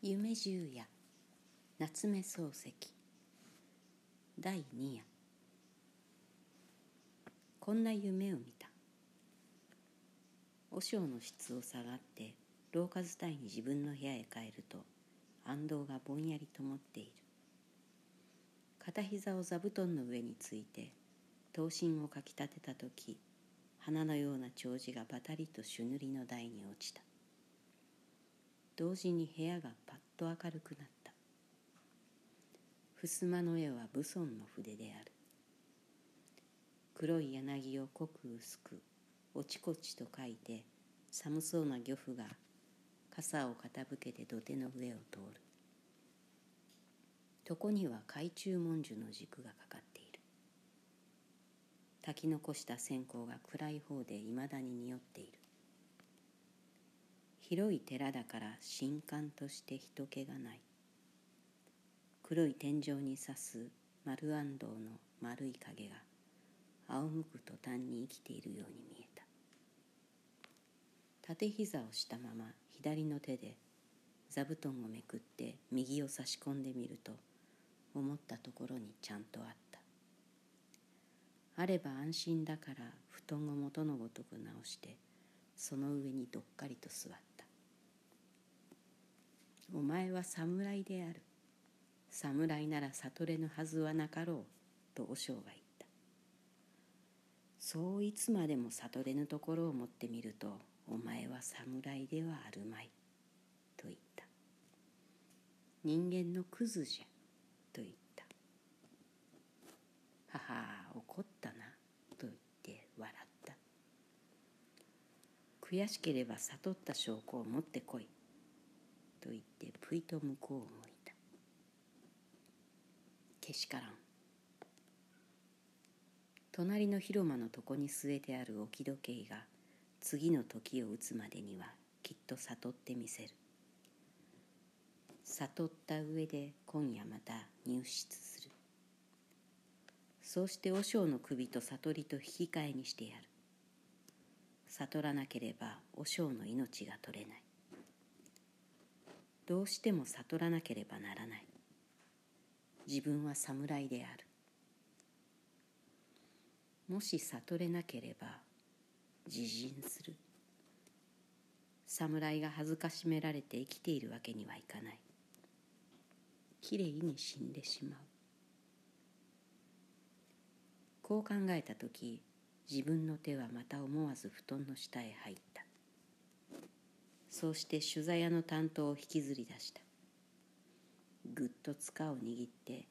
夢十夜。夏目漱石。第二夜。こんな夢を見た。和尚の質を下がって廊下伝いに自分の部屋へ帰ると安藤がぼんやりと持っている。片膝を座布団の上について刀身をかきたてた時花のような長寿がバタリと朱塗りの台に落ちた。同時に部屋がパッと明るくなった。襖の絵は武尊の筆である。黒い柳を濃く薄くおちこちと書いて寒そうな漁夫が傘を傾けて土手の上を通る。床には懐中文殊の軸がかかっている。炊き残した線香が暗い方でいまだに匂っている。広い寺だから神官として人気がない。黒い天井に刺す丸安堂の丸い影が仰向く途端に生きているように見えた。縦膝をしたまま左の手で座布団をめくって右を差し込んでみると思ったところにちゃんとあった。あれば安心だから布団を元のごとく直してその上にどっかりと座ったお前は侍である。侍なら悟れぬはずはなかろうと和尚が言ったそういつまでも悟れぬところを持ってみるとお前は侍ではあるまいと言った人間のクズじゃと言った母怒ったなと言って笑った悔しければ悟った証拠を持ってこいと言ってぷいと向こうを向いた。けしからん。隣の広間の床に据えてある置き時計が次の時を打つまでにはきっと悟ってみせる。悟った上で今夜また入室する。そうして和尚の首と悟りと引き換えにしてやる。悟らなければ和尚の命が取れない。どうしても悟らなければならない。自分は侍である。もし悟れなければ自陣する。侍が恥ずかしめられて生きているわけにはいかない。きれいに死んでしまう。こう考えた時自分の手はまた思わず布団の下へ入った。そうして取材屋の担当を引きずり出した。ぐっと塚を握って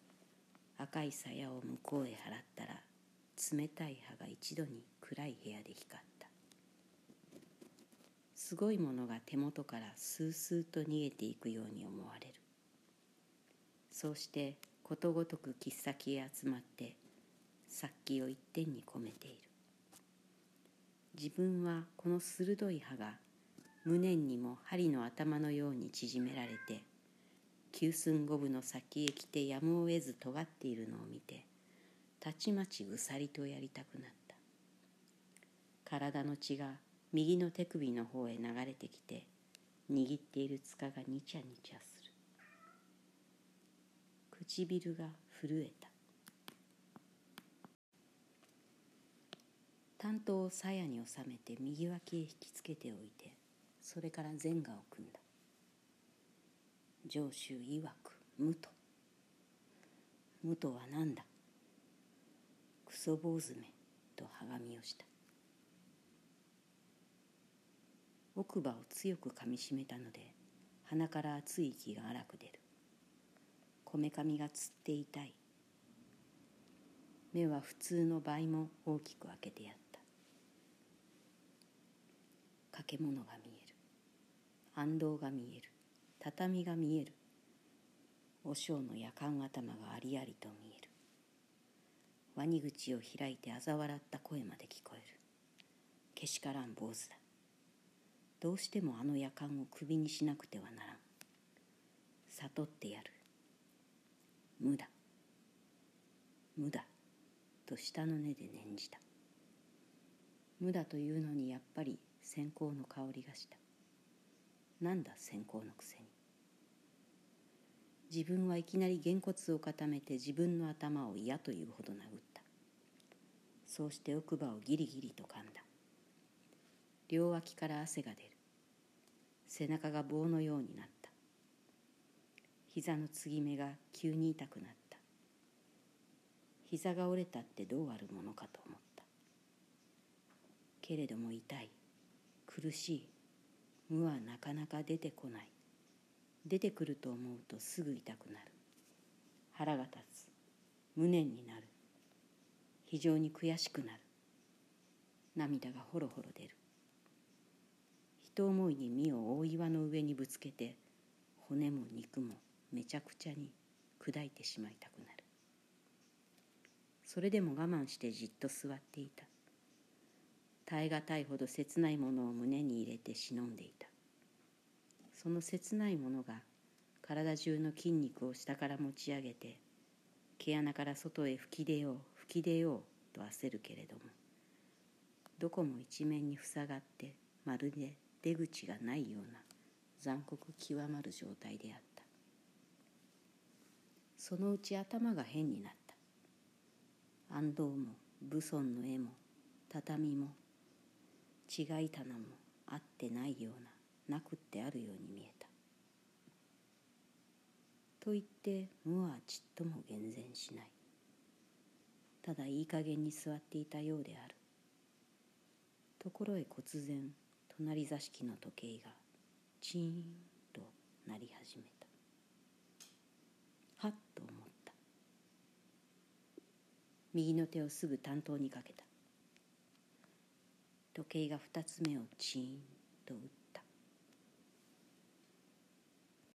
赤い鞘を向こうへ払ったら冷たい葉が一度に暗い部屋で光った。すごいものが手元からスースーと逃げていくように思われる。そうしてことごとく切っ先へ集まって殺気を一点に込めている。自分はこの鋭い刃が無念にも針の頭のように縮められて九寸五分の先へ来てやむを得ず尖っているのを見てたちまちうさりとやりたくなった。体の血が右の手首の方へ流れてきて握っている塚がニチャニチャする。唇が震えた。担当を鞘に収めて右脇へ引きつけておいてそれから前科を組んだ。上州曰く無と。無とは何だ。クソ坊主めとはがみをした。奥歯を強くかみしめたので鼻から熱い息が荒く出る。こめかみがつって痛い。目は普通の倍も大きく開けてやった。掛け物が見える。暗道が見える。畳が見える。和尚の夜間頭がありありと見える。ワニ口を開いて嘲笑った声まで聞こえる。けしからん坊主だ。どうしてもあの夜間を首にしなくてはならん。悟ってやる。無だ。無だ。と下の根で念じた。無だというのにやっぱり線香の香りがした。なんだ線香のくせに。自分はいきなりげんこつを固めて自分の頭を嫌というほど殴った。そうして奥歯をギリギリと噛んだ。両脇から汗が出る。背中が棒のようになった。膝の継ぎ目が急に痛くなった。膝が折れたってどうあるものかと思った。けれども痛い。苦しい。無はなかなか出てこない。出てくると思うとすぐ痛くなる。腹が立つ。無念になる。非常に悔しくなる。涙がほろほろ出る。人思いに身を大岩の上にぶつけて骨も肉もめちゃくちゃに砕いてしまいたくなる。それでも我慢してじっと座っていた。耐え難いほど切ないものを胸に入れて忍んでいた。その切ないものが体中の筋肉を下から持ち上げて毛穴から外へ吹き出よう吹き出ようと焦るけれどもどこも一面に塞がってまるで出口がないような残酷極まる状態であった。そのうち頭が変になった。安藤も武尊の絵も畳も違い棚もあってないようななくってあるように見えた。と言って無はちっとも厳然しない。ただいい加減に座っていたようである。ところへ忽然隣座敷の時計がチーンと鳴り始めた。はっと思った。右の手をすぐ担当にかけた。時計が2つ目をチーンと打った。